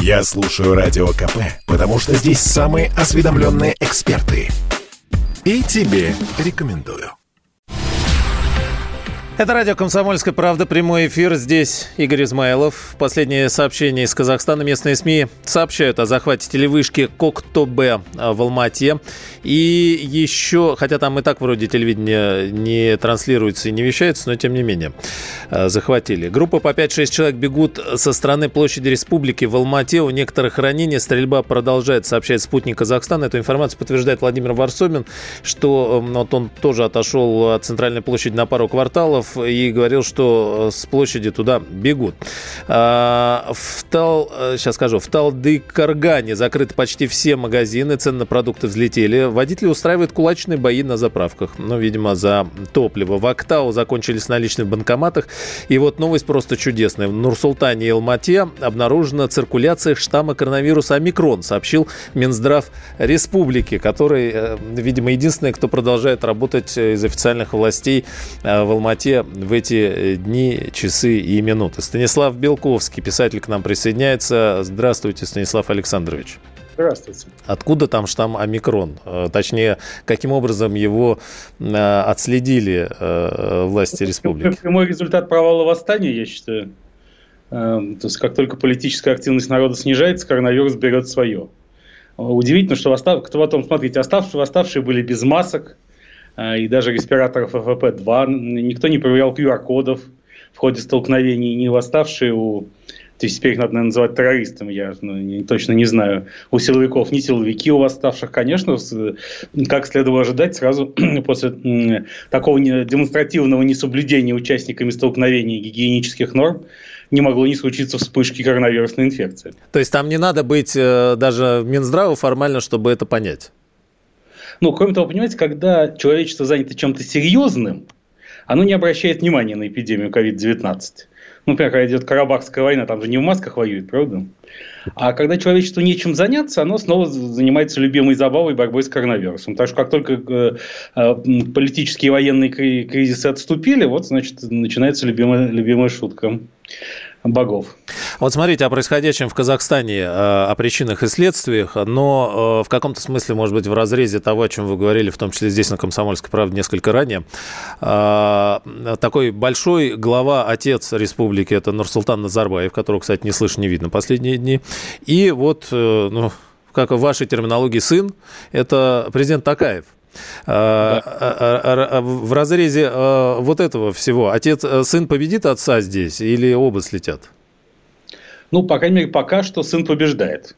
Я слушаю Радио КП, потому что здесь самые осведомленные эксперты. И тебе рекомендую. Это радио «Комсомольская правда», прямой эфир. Здесь Игорь Измайлов. Последнее сообщение из Казахстана. Местные СМИ сообщают о захвате телевышки Кокто-Б в Алмате. И еще, хотя там и так вроде телевидение не транслируется и не вещается, но тем не менее э, захватили. Группа по 5-6 человек бегут со стороны площади Республики в Алмате. У некоторых ранений стрельба продолжает, сообщает спутник Казахстана. Эту информацию подтверждает Владимир Варсобин, что вот он тоже отошел от центральной площади на пару кварталов и говорил, что с площади туда бегут. А, в Тал, сейчас скажу, в Талдыкаргане закрыты почти все магазины, цены на продукты взлетели. Водители устраивают кулачные бои на заправках, ну, видимо, за топливо. В Актау закончились наличные в банкоматах. И вот новость просто чудесная. В Нур-Султане и Алмате обнаружена циркуляция штамма коронавируса омикрон, сообщил Минздрав Республики, который, э, видимо, единственный, кто продолжает работать из официальных властей э, в Алмате в эти дни, часы и минуты. Станислав Белковский, писатель, к нам присоединяется. Здравствуйте, Станислав Александрович. Здравствуйте. Откуда там штамм омикрон? Э, точнее, каким образом его э, отследили э, власти республики? Прямой результат провала восстания, я считаю. То есть, как только политическая активность народа снижается, коронавирус берет свое. Удивительно, что восстав... кто потом, смотрите, оставшие, восставшие были без масок, и даже респираторов ФФП-2. Никто не проверял QR-кодов в ходе столкновений, не восставшие у то есть теперь их надо наверное, называть террористами, я ну, не, точно не знаю. У силовиков не силовики, у восставших, конечно, как следовало ожидать, сразу после такого демонстративного несоблюдения участниками столкновений гигиенических норм не могло не случиться вспышки коронавирусной инфекции. То есть там не надо быть э, даже Минздраву формально, чтобы это понять? Ну, кроме того, понимаете, когда человечество занято чем-то серьезным, оно не обращает внимания на эпидемию COVID-19. Ну, например, когда идет Карабахская война, там же не в масках воюют, правда? А когда человечеству нечем заняться, оно снова занимается любимой забавой борьбой с коронавирусом. Так что как только э, э, политические и военные кризисы отступили, вот, значит, начинается любимая, любимая шутка богов. Вот смотрите о происходящем в Казахстане, э, о причинах и следствиях, но в каком-то смысле, может быть, в разрезе того, о чем вы говорили, в том числе здесь на «Комсомольской правде» несколько ранее. Такой большой глава, отец республики, это Нурсултан Назарбаев, которого, кстати, не слышно, не видно последние дни. И вот, э, ну, как в вашей терминологии, сын – это президент Такаев. Да. А, а, а, в разрезе вот этого всего отец, э, сын победит отца здесь или оба слетят? Ну, по крайней мере, пока что сын побеждает.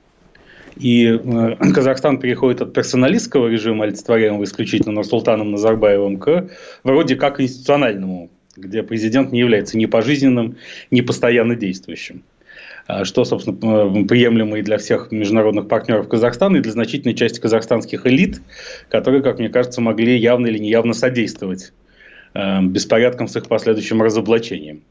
И э, Казахстан переходит от персоналистского режима, олицетворяемого исключительно Нурсултаном Назарбаевым, к вроде как институциональному, где президент не является ни пожизненным, ни постоянно действующим. А что, собственно, приемлемо и для всех международных партнеров Казахстана, и для значительной части казахстанских элит, которые, как мне кажется, могли явно или неявно содействовать э, беспорядкам с их последующим разоблачением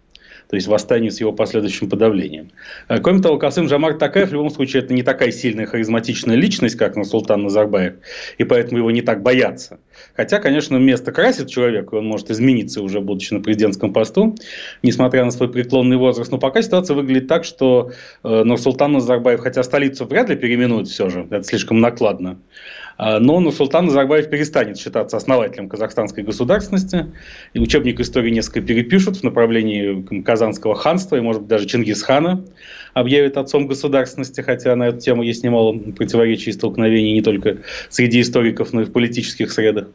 то есть восстанию с его последующим подавлением. Э, кроме того, Касым Жамар Такаев в любом случае это не такая сильная харизматичная личность, как Султан Назарбаев, и поэтому его не так боятся. Хотя, конечно, место красит человека, он может измениться уже будучи на президентском посту, несмотря на свой преклонный возраст. Но пока ситуация выглядит так, что э, Нурсултан Назарбаев, хотя столицу вряд ли переименуют все же, это слишком накладно, но Нурсултан Назарбаев перестанет считаться основателем казахстанской государственности. И учебник истории несколько перепишут в направлении Казанского ханства и, может быть, даже Чингисхана объявит отцом государственности, хотя на эту тему есть немало противоречий и столкновений не только среди историков, но и в политических средах.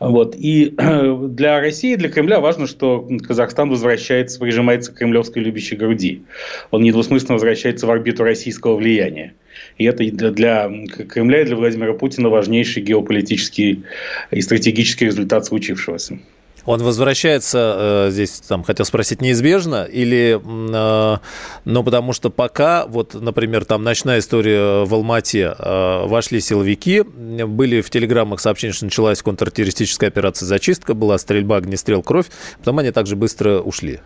Вот. И для России, для Кремля важно, что Казахстан возвращается, прижимается к кремлевской любящей груди. Он недвусмысленно возвращается в орбиту российского влияния. И это для, для Кремля и для Владимира Путина важнейший геополитический и стратегический результат случившегося. Он возвращается, э, здесь там хотел спросить, неизбежно или, э, ну, потому что пока, вот, например, там ночная история в Алмате, э, вошли силовики, были в телеграммах сообщения, что началась контртеррористическая операция «Зачистка», была стрельба, огнестрел, кровь, потом они также быстро ушли.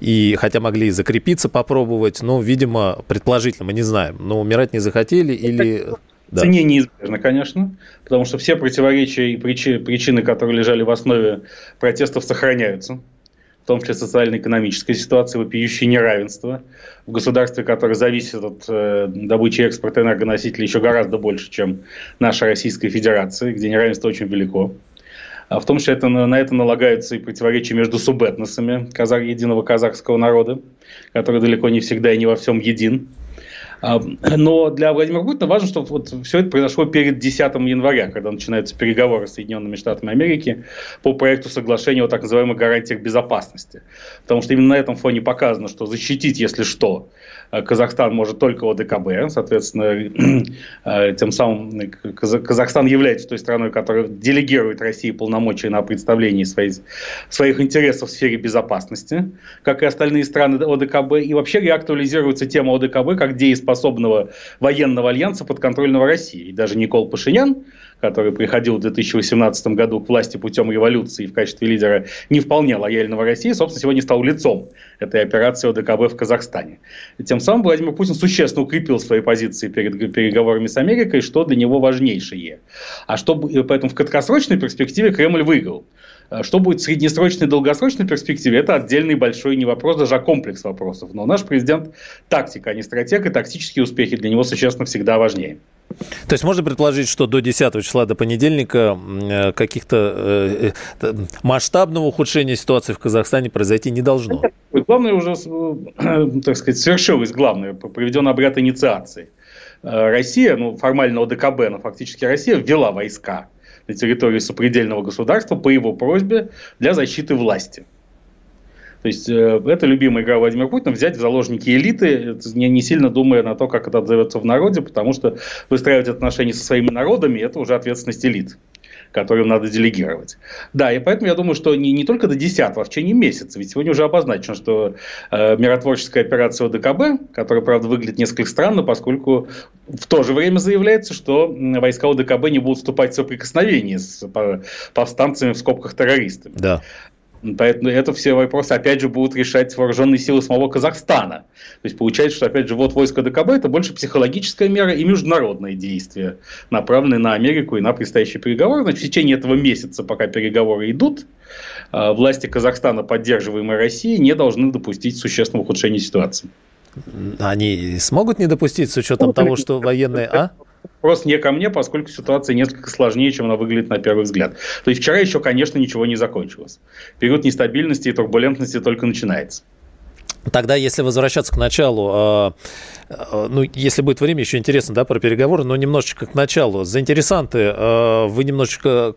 И хотя могли закрепиться, попробовать, но, видимо, предположительно, мы не знаем, но умирать не захотели или... Да. Цене неизбежно, конечно, потому что все противоречия и причины, которые лежали в основе протестов, сохраняются. в том числе социально-экономическая ситуация, вопиющее неравенство в государстве, которое зависит от э, добычи и экспорта энергоносителей еще гораздо больше, чем наша Российская Федерация, где неравенство очень велико. А в том числе это, на это налагаются и противоречия между субэтносами казах, единого казахского народа, который далеко не всегда и не во всем един. А, но для Владимира Путина важно, чтобы вот все это произошло перед 10 января, когда начинаются переговоры с Соединенными Штатами Америки по проекту соглашения о так называемых гарантиях безопасности. Потому что именно на этом фоне показано, что защитить, если что, Казахстан может только ОДКБ, соответственно, э, тем самым Казахстан является той страной, которая делегирует России полномочия на представление своих, своих интересов в сфере безопасности, как и остальные страны ОДКБ, и вообще реактуализируется тема ОДКБ как дееспособного военного альянса подконтрольного России. И даже Никол Пашинян, который приходил в 2018 году к власти путем революции в качестве лидера не вполне лояльного России, собственно, сегодня стал лицом этой операции ОДКБ в Казахстане. И тем самым Владимир Путин существенно укрепил свои позиции перед переговорами с Америкой, что для него важнейшее. А что, поэтому в краткосрочной перспективе Кремль выиграл. А что будет в среднесрочной и долгосрочной перспективе, это отдельный большой не вопрос, даже а комплекс вопросов. Но наш президент тактика, а не стратег, и тактические успехи для него существенно всегда важнее. То есть можно предположить, что до 10 числа, до понедельника, э, каких-то э, э, масштабного ухудшения ситуации в Казахстане произойти не должно? Главное уже, так сказать, свершилось главное, проведен обряд инициации. Россия, ну формально ОДКБ, но фактически Россия ввела войска на территорию сопредельного государства по его просьбе для защиты власти. То есть э, это любимая игра Владимира Путина взять в заложники элиты, не, не сильно думая на то, как это отзовется в народе, потому что выстраивать отношения со своими народами это уже ответственность элит которым надо делегировать. Да, и поэтому я думаю, что не, не только до 10 а в течение месяца, ведь сегодня уже обозначено, что э, миротворческая операция ОДКБ, которая, правда, выглядит несколько странно, поскольку в то же время заявляется, что войска ОДКБ не будут вступать в соприкосновение с повстанцами в скобках террористами. Да. Поэтому это все вопросы, опять же, будут решать вооруженные силы самого Казахстана. То есть получается, что, опять же, вот войско ДКБ это больше психологическая мера и международные действия, направленные на Америку и на предстоящие переговоры. Значит, в течение этого месяца, пока переговоры идут, а, власти Казахстана, поддерживаемые Россией, не должны допустить существенного ухудшения ситуации. Они смогут не допустить с учетом ну, того, что военные... А? Вопрос не ко мне, поскольку ситуация несколько сложнее, чем она выглядит на первый взгляд. То есть вчера еще, конечно, ничего не закончилось. Период нестабильности и турбулентности только начинается. Тогда, если возвращаться к началу, а, а, ну, если будет время, еще интересно, да, про переговоры, но немножечко к началу. Заинтересанты, а, вы немножечко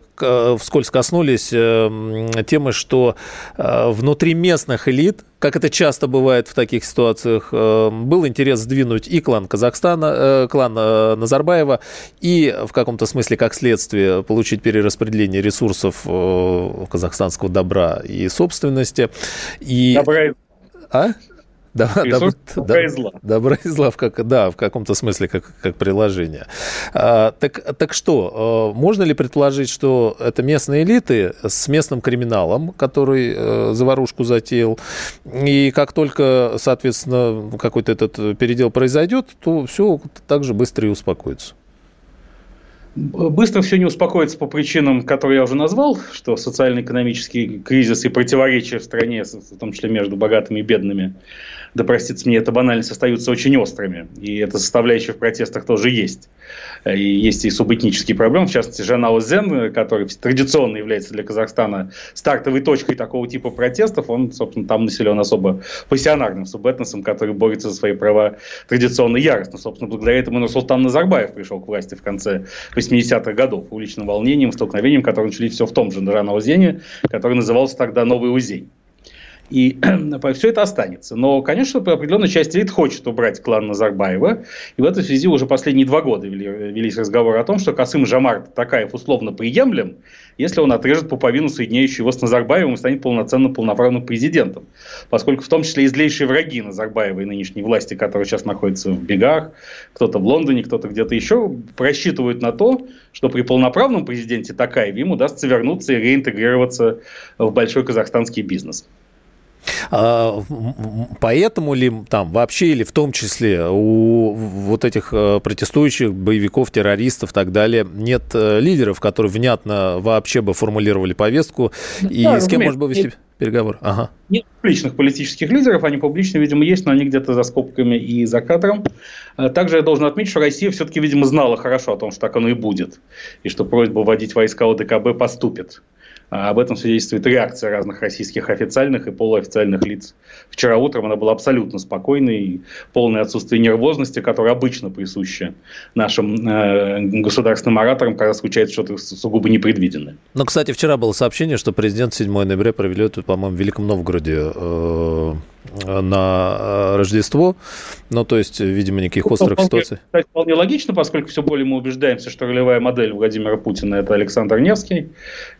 вскользь коснулись э, темы, что внутри местных элит, как это часто бывает в таких ситуациях, э, был интерес сдвинуть и клан Казахстана, э, клан Назарбаева, и в каком-то смысле, как следствие, получить перераспределение ресурсов казахстанского добра и собственности. И... Добра а? Да, доб, добра и зла. Добра и зла, в как, да, в каком-то смысле, как, как приложение. А, так, так что, а, можно ли предположить, что это местные элиты с местным криминалом, который э, заварушку затеял, и как только, соответственно, какой-то этот передел произойдет, то все так же быстро и успокоится? Быстро все не успокоится по причинам, которые я уже назвал, что социально-экономический кризис и противоречия в стране, в том числе между богатыми и бедными, да простится мне, это банальность, остаются очень острыми. И эта составляющая в протестах тоже есть. И есть и субэтнические проблемы, в частности, Жанао Зен, который традиционно является для Казахстана стартовой точкой такого типа протестов, он, собственно, там населен особо пассионарным субэтносом, который борется за свои права традиционно яростно. Собственно, благодаря этому Нурсултан Назарбаев пришел к власти в конце 80-х годов уличным волнением, столкновением, которые начались все в том же Жанао Зене, который назывался тогда Новый Узень. И все это останется. Но, конечно, определенная часть элит хочет убрать клан Назарбаева. И в этой связи уже последние два года вели, велись разговоры о том, что Касым Жамарт Такаев условно приемлем, если он отрежет пуповину, соединяющую его с Назарбаевым, и станет полноценным полноправным президентом. Поскольку в том числе и злейшие враги Назарбаева и нынешней власти, которые сейчас находятся в бегах, кто-то в Лондоне, кто-то где-то еще, просчитывают на то, что при полноправном президенте Такаеве им удастся вернуться и реинтегрироваться в большой казахстанский бизнес. А, поэтому ли там вообще или в том числе у вот этих э, протестующих, боевиков, террористов и так далее нет э, лидеров, которые внятно вообще бы формулировали повестку и да, с кем можно было вести... переговоры? Ага. Нет публичных политических лидеров, они публично, видимо, есть, но они где-то за скобками и за кадром. А также я должен отметить, что Россия все-таки, видимо, знала хорошо о том, что так оно и будет, и что просьба вводить войска ОДКБ поступит. А об этом свидетельствует реакция разных российских официальных и полуофициальных лиц. Вчера утром она была абсолютно спокойной и полное отсутствие нервозности, которое обычно присуще нашим э, государственным ораторам, когда случается что-то сугубо непредвиденное. Но, кстати, вчера было сообщение, что президент 7 ноября проведет, по-моему, в Великом Новгороде э, на э, Рождество. Ну, то есть, видимо, никаких ну, острых ситуаций. Кстати, вполне логично, поскольку все более мы убеждаемся, что ролевая модель Владимира Путина – это Александр Невский.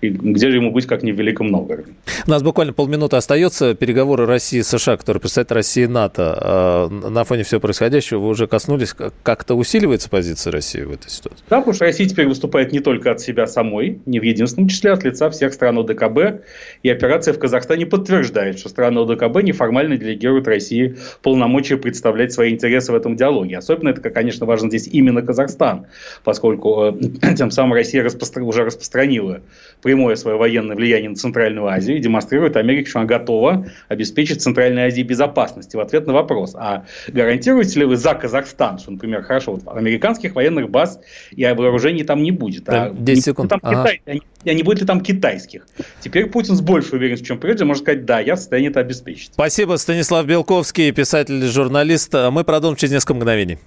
И где же ему быть, как не в Великом Новгороде? У нас буквально полминуты остается. Переговоры России и США, которые представляют России и НАТО. А, на фоне всего происходящего вы уже коснулись. Как-то усиливается позиция России в этой ситуации? Да, потому что Россия теперь выступает не только от себя самой, не в единственном числе, а от лица всех стран ОДКБ. И операция в Казахстане подтверждает, что страны ОДКБ неформально делегируют России полномочия представлять свои интересы в этом диалоге. Особенно это, конечно, важно здесь именно Казахстан, поскольку э, тем самым Россия распостро... уже распространила прямое свое военное влияние на Центральную Азию и демонстрирует Америке, что она готова обеспечить Центральной Азии безопасность. в ответ на вопрос, а гарантируете ли вы за Казахстан, что, например, хорошо, вот американских военных баз и вооружений там не будет, а 10 секунд. Там ага. Китай, а, а не будет ли там китайских? Теперь Путин с большей уверенностью, чем прежде, может сказать, да, я в состоянии это обеспечить. Спасибо, Станислав Белковский, писатель журналист. Мы продолжим через несколько мгновений.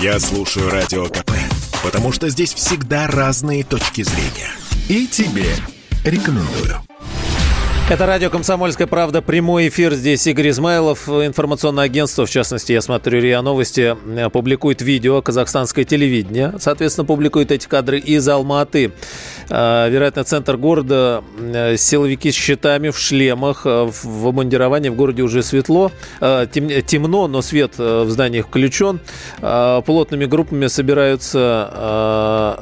Я слушаю Радио КП, потому что здесь всегда разные точки зрения. И тебе рекомендую. Это радио «Комсомольская правда». Прямой эфир. Здесь Игорь Измайлов. Информационное агентство, в частности, я смотрю РИА Новости, публикует видео. Казахстанское телевидение, соответственно, публикует эти кадры из Алматы. Э, вероятно, центр города. Силовики с щитами, в шлемах, в обмундировании. В городе уже светло. Темно, но свет в зданиях включен. Плотными группами собираются,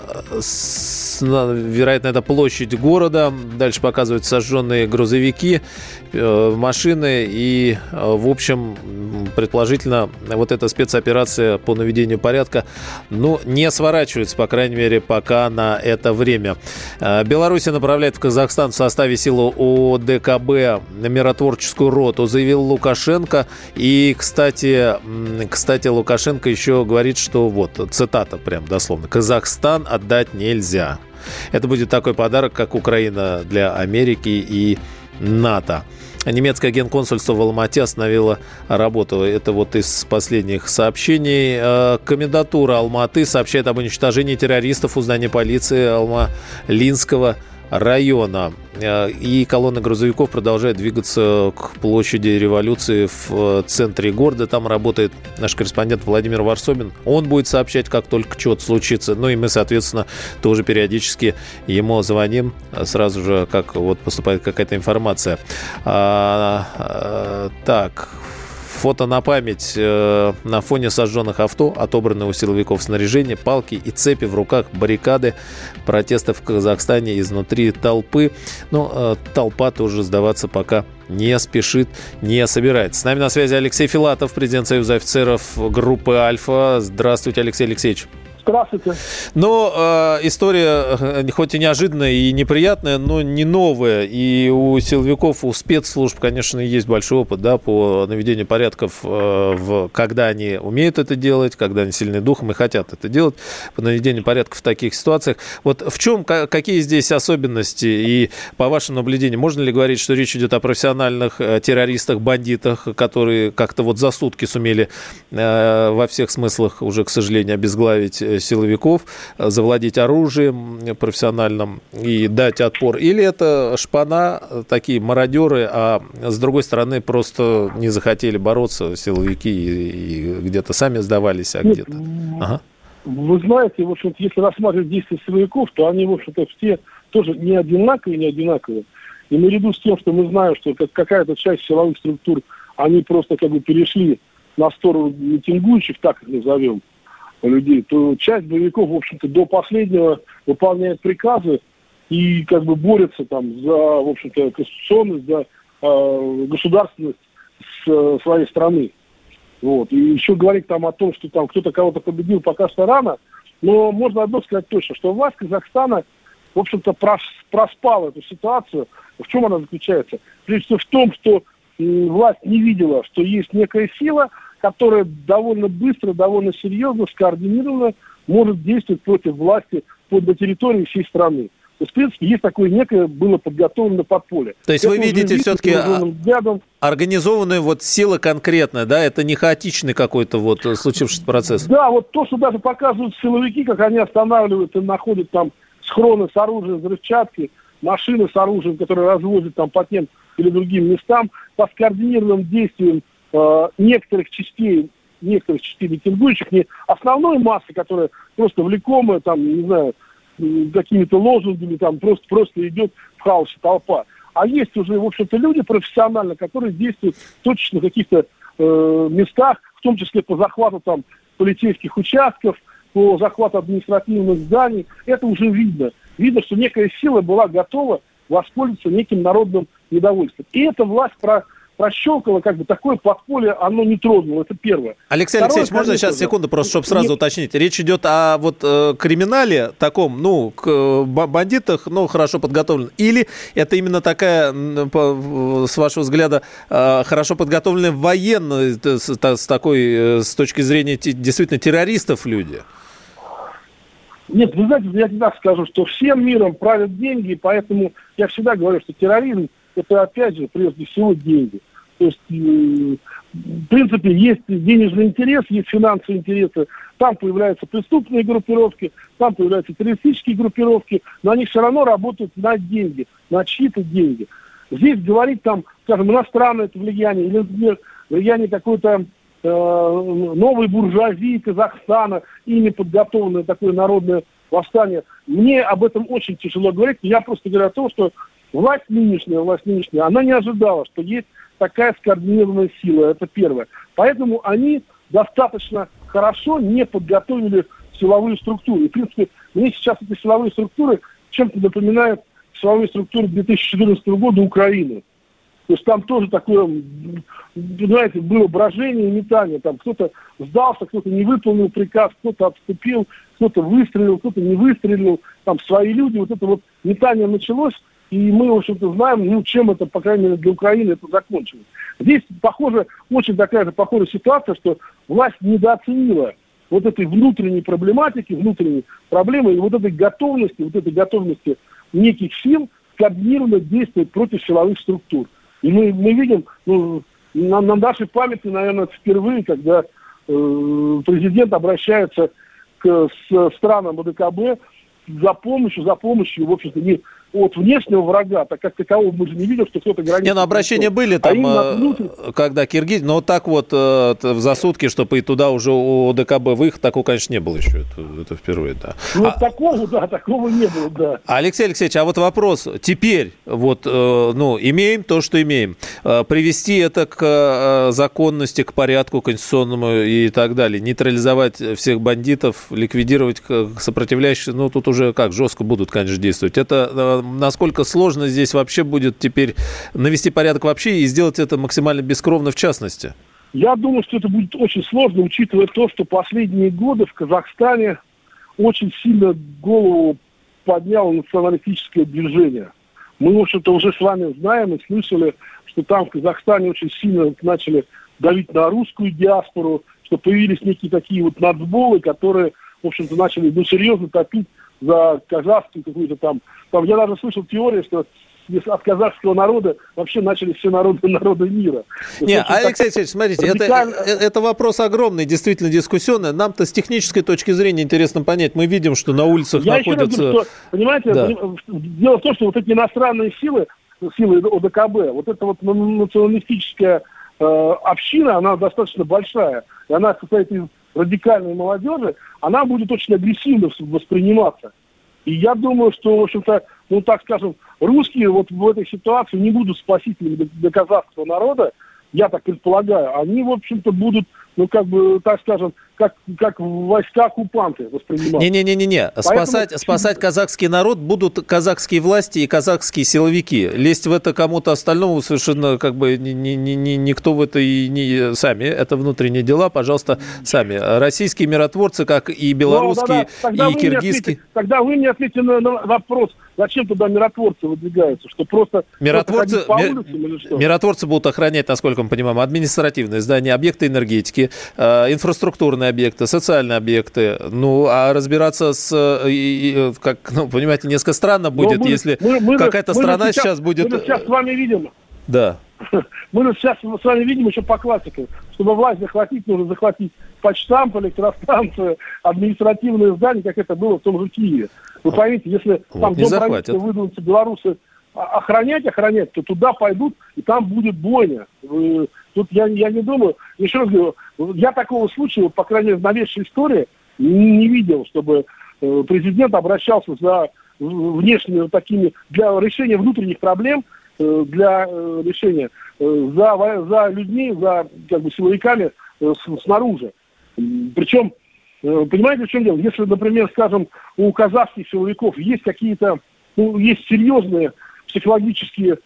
вероятно, это площадь города. Дальше показывают сожженные грузовики э, машины и, в общем, предположительно, вот эта спецоперация по наведению порядка, ну, не сворачивается, по крайней мере, пока на это время. Э, Беларусь направляет в Казахстан в составе силы ОДКБ миротворческую роту, заявил Лукашенко. И, кстати, кстати, Лукашенко еще говорит, что вот, цитата прям дословно, «Казахстан отдать нельзя». Это будет такой подарок, как Украина для Америки и НАТО. Немецкое генконсульство в Алмате остановило работу. Это вот из последних сообщений. Э, комендатура Алматы сообщает об уничтожении террористов у здания полиции Алма-Линского. Э, и колонна грузовиков продолжает двигаться к площади революции в э, центре города. Там работает наш корреспондент Владимир Варсобин. Он будет сообщать, как только что-то случится. Ну и мы, соответственно, тоже периодически ему звоним э, сразу же, как вот поступает какая-то информация. А, а, так, Фото на память э, на фоне сожженных авто, отобранные у силовиков снаряжение, палки и цепи в руках, баррикады, протесты в Казахстане изнутри толпы. Но э, толпа тоже сдаваться пока не спешит, не собирается. С нами на связи Алексей Филатов, президент Союза офицеров группы «Альфа». Здравствуйте, Алексей Алексеевич. Здравствуйте. Но э, история э, хоть и неожиданная и неприятная, но не новая. И у силовиков, у спецслужб, конечно, есть большой опыт да, по наведению порядков, э, в, когда они умеют это делать, когда они сильны духом и хотят это делать, по наведению порядка в таких ситуациях. Вот в чем, какие здесь особенности? И по вашим наблюдениям, можно ли говорить, что речь идет о профессиональных э, террористах, бандитах, которые как-то вот за сутки сумели э, во всех смыслах уже, к сожалению, обезглавить Э, силовиков, э, завладеть оружием профессиональным и дать отпор? Или это шпана, э, такие мародеры, а с другой стороны просто не захотели бороться силовики и, и где-то сами сдавались, а где-то... Ага. Вы знаете, в общем если рассматривать действия силовиков, то они, в общем-то, все тоже не одинаковые, не одинаковые. И наряду с тем, что мы знаем, что какая-то часть силовых структур, они просто как бы перешли на сторону митингующих, так их назовем, людей, то часть боевиков, в общем-то, до последнего выполняет приказы и как бы борется там за, в общем-то, конституционность, за э, государственность с, своей страны. Вот. И еще говорить там о том, что там кто-то кого-то победил, пока что рано, но можно одно сказать точно, что власть Казахстана в общем-то, проспал эту ситуацию. В чем она заключается? Прежде всего в том, что власть не видела, что есть некая сила, которая довольно быстро, довольно серьезно, скоординированно может действовать против власти на территории всей страны. То есть, в принципе, есть такое некое было подготовлено подполье. То есть это вы видите все-таки организованную вот сила конкретная, да? Это не хаотичный какой-то вот э, случившийся процесс? Да, вот то, что даже показывают силовики, как они останавливают и находят там схроны с оружием, взрывчатки, машины с оружием, которые развозят там по тем или другим местам, по скоординированным действиям э, некоторых частей некоторых частей митингующих, не основной массы, которая просто влекомая, там, не знаю, какими-то лозунгами, там просто, просто идет в хаосе толпа. А есть уже, в общем-то, люди профессионально, которые действуют точно в каких-то э, местах, в том числе по захвату там полицейских участков, по захвату административных зданий. Это уже видно. Видно, что некая сила была готова воспользоваться неким народным недовольством. И эта власть про прощелкало, как бы такое подполье, оно не тронуло. Это первое. Алексей Второе, Алексеевич, можно сейчас секунду, просто чтобы сразу Нет. уточнить. Речь идет о вот э, криминале таком, ну, к, э, бандитах, ну, хорошо подготовлен. Или это именно такая, по, с вашего взгляда, э, хорошо подготовленная военная, э, с, с такой, э, с точки зрения действительно террористов люди? Нет, вы знаете, я всегда скажу, что всем миром правят деньги, поэтому я всегда говорю, что терроризм – это, опять же, прежде всего деньги. То есть, э, в принципе, есть денежный интерес, есть финансовые интересы. Там появляются преступные группировки, там появляются террористические группировки, но они все равно работают на деньги, на чьи-то деньги. Здесь говорить там, скажем, иностранное это влияние, или, например, влияние какой-то э, новой буржуазии Казахстана, ими подготовленное такое народное восстание. Мне об этом очень тяжело говорить. Я просто говорю о том, что власть нынешняя, власть нынешняя, она не ожидала, что есть такая скоординированная сила, это первое. Поэтому они достаточно хорошо не подготовили силовые структуры. И, в принципе, мне сейчас эти силовые структуры чем-то напоминают силовые структуры 2014 года Украины. То есть там тоже такое, знаете, было брожение и метание. Там кто-то сдался, кто-то не выполнил приказ, кто-то отступил, кто-то выстрелил, кто-то не выстрелил. Там свои люди, вот это вот метание началось. И мы, в общем-то, знаем, ну, чем это, по крайней мере, для Украины это закончилось. Здесь, похоже, очень такая же похожая ситуация, что власть недооценила вот этой внутренней проблематики, внутренней проблемы и вот этой готовности, вот этой готовности неких сил координированно действовать против силовых структур. И мы, мы видим, ну, на, на нашей памяти, наверное, впервые, когда э, президент обращается к с, странам ОДКБ за помощью, за помощью, в общем-то, не от внешнего врага, так как такового мы же не видим, что кто-то границу... Не, ну обращения были там, а внутрь... когда Киргиз, но так вот э, за сутки, чтобы и туда уже у ДКБ выехать, такого, конечно, не было еще. Это, это впервые, да. Ну, а... такого, да, такого не было, да. Алексей Алексеевич, а вот вопрос. Теперь, вот, э, ну, имеем то, что имеем. Э, привести это к законности, к порядку конституционному и так далее. Нейтрализовать всех бандитов, ликвидировать сопротивляющихся, ну, тут уже как, жестко будут, конечно, действовать. Это насколько сложно здесь вообще будет теперь навести порядок вообще и сделать это максимально бескровно в частности? Я думаю, что это будет очень сложно, учитывая то, что последние годы в Казахстане очень сильно голову подняло националистическое движение. Мы, в общем-то, уже с вами знаем и слышали, что там в Казахстане очень сильно начали давить на русскую диаспору, что появились некие такие вот нацболы, которые, в общем-то, начали ну, серьезно топить за казахскую какую-то там... там я даже слышал теорию, что от казахского народа вообще начали все народы народы мира. Не, есть, Алексей Алексеевич, смотрите, радикально... это, это вопрос огромный, действительно дискуссионный. Нам-то с технической точки зрения интересно понять. Мы видим, что на улицах Я находятся... Еще раз что, понимаете, да. дело в том, что вот эти иностранные силы, силы ОДКБ, вот эта вот националистическая э, община, она достаточно большая. И она состоит из радикальной молодежи, она будет очень агрессивно восприниматься. И я думаю, что, в общем-то, ну, так скажем, русские вот в этой ситуации не будут спасителями для, казахского народа, я так предполагаю, они, в общем-то, будут, ну, как бы, так скажем, как, как войска оккупанты воспринимать. Не-не-не-не. Спасать, Поэтому... спасать казахский народ будут казахские власти и казахские силовики. Лезть в это кому-то остальному совершенно как бы ни, ни, ни, никто в это и не сами. Это внутренние дела, пожалуйста, сами. Российские миротворцы, как и белорусские, ну, да, да. и киргизские. Ответите, тогда вы мне ответите на, на вопрос, зачем туда миротворцы выдвигаются? Что просто миротворцы, по улицам, миротворцы будут охранять, насколько мы понимаем, административные здания, объекты энергетики, э, инфраструктурные объекты, социальные объекты. Ну, а разбираться с... И, как, ну, понимаете, несколько странно будет, мы, если мы, мы, какая-то мы страна сейчас, сейчас будет... Мы сейчас с вами видим. Да. Мы сейчас с вами видим еще по классике. Чтобы власть захватить, нужно захватить почтамп, электростанцию, административные здания, как это было в том же Киеве. Вы поймите, если вот там дом правительства выдвинутся белорусы охранять, охранять, то туда пойдут, и там будет бойня. Тут я, я не думаю, еще раз говорю, я такого случая, по крайней мере, в новейшей истории не, не видел, чтобы э, президент обращался за внешними такими, для решения внутренних проблем, э, для э, решения за, за людьми, за как бы, силовиками снаружи. Причем, понимаете, в чем дело? Если, например, скажем, у казахских силовиков есть какие-то, ну, есть серьезные психологические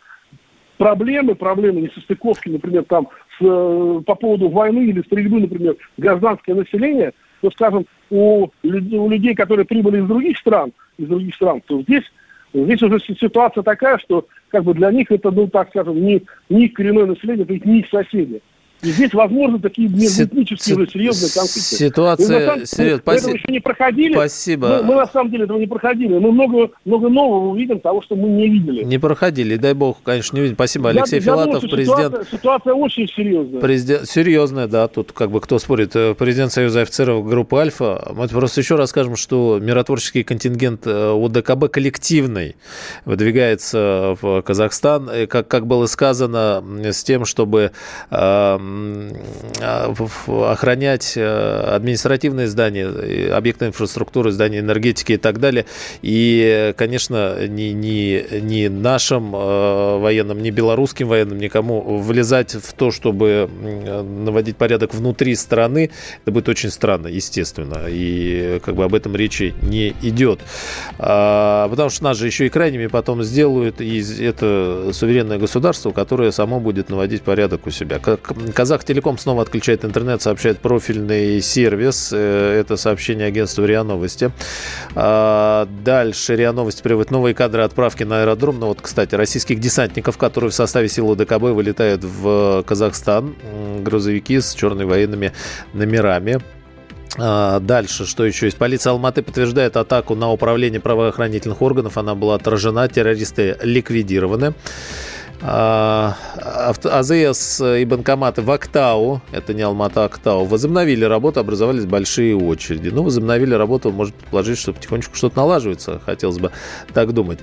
проблемы, проблемы несостыковки, например, там с, э, по поводу войны или стрельбы, например, гражданское население, то, скажем, у, у людей, которые прибыли из других стран, из других стран, то здесь, здесь уже ситуация такая, что как бы для них это, ну, так скажем, не, не коренное население, это не их соседи. И здесь, возможно, такие межэтнические уже серьезные конфликты. Ситуация... Мы, серьез... мы этого еще не проходили. Спасибо. Мы, мы, на самом деле, этого не проходили. Мы много, много нового увидим того, что мы не видели. Не проходили. Дай бог, конечно, не видим. Спасибо, Алексей я, Филатов, думаю, президент... Ситуация, ситуация очень серьезная. Президент... Серьезная, да. Тут как бы кто спорит. Э, президент Союза офицеров группы «Альфа». Мы просто еще раз скажем, что миротворческий контингент э, УДКБ коллективный выдвигается в Казахстан. И как, как было сказано, с тем, чтобы э, охранять э, административные здания, объекты инфраструктуры, здания энергетики и так далее. И, конечно, ни, ни, ни нашим э, военным, ни белорусским военным, никому влезать в то, чтобы наводить порядок внутри страны, это будет очень странно, естественно. И как бы об этом речи не идет. А, потому что нас же еще и крайними потом сделают, и это суверенное государство, которое само будет наводить порядок у себя. Казах Телеком снова отключает интернет, сообщает профильный сервис. Э, это сообщение агентства РИА Новости. А, дальше РИА Новости приводит новые кадры отправки на аэродром. Ну вот, кстати, российских десантников, которые в составе силы ДКБ вылетают в Казахстан. Грузовики с черными военными номерами. А, дальше, что еще есть? Полиция Алматы подтверждает атаку на управление правоохранительных органов. Она была отражена, террористы ликвидированы. А, АЗС и банкоматы в Актау, это не Алмата, а Актау, возобновили работу, образовались большие очереди. Ну, возобновили работу, может предположить, что потихонечку что-то налаживается, хотелось бы так думать.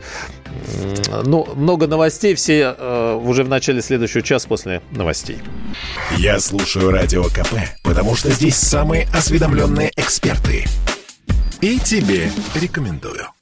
Ну, много новостей, все э, уже в начале следующего часа после новостей. Я слушаю Радио КП, потому что здесь самые осведомленные эксперты. И тебе рекомендую.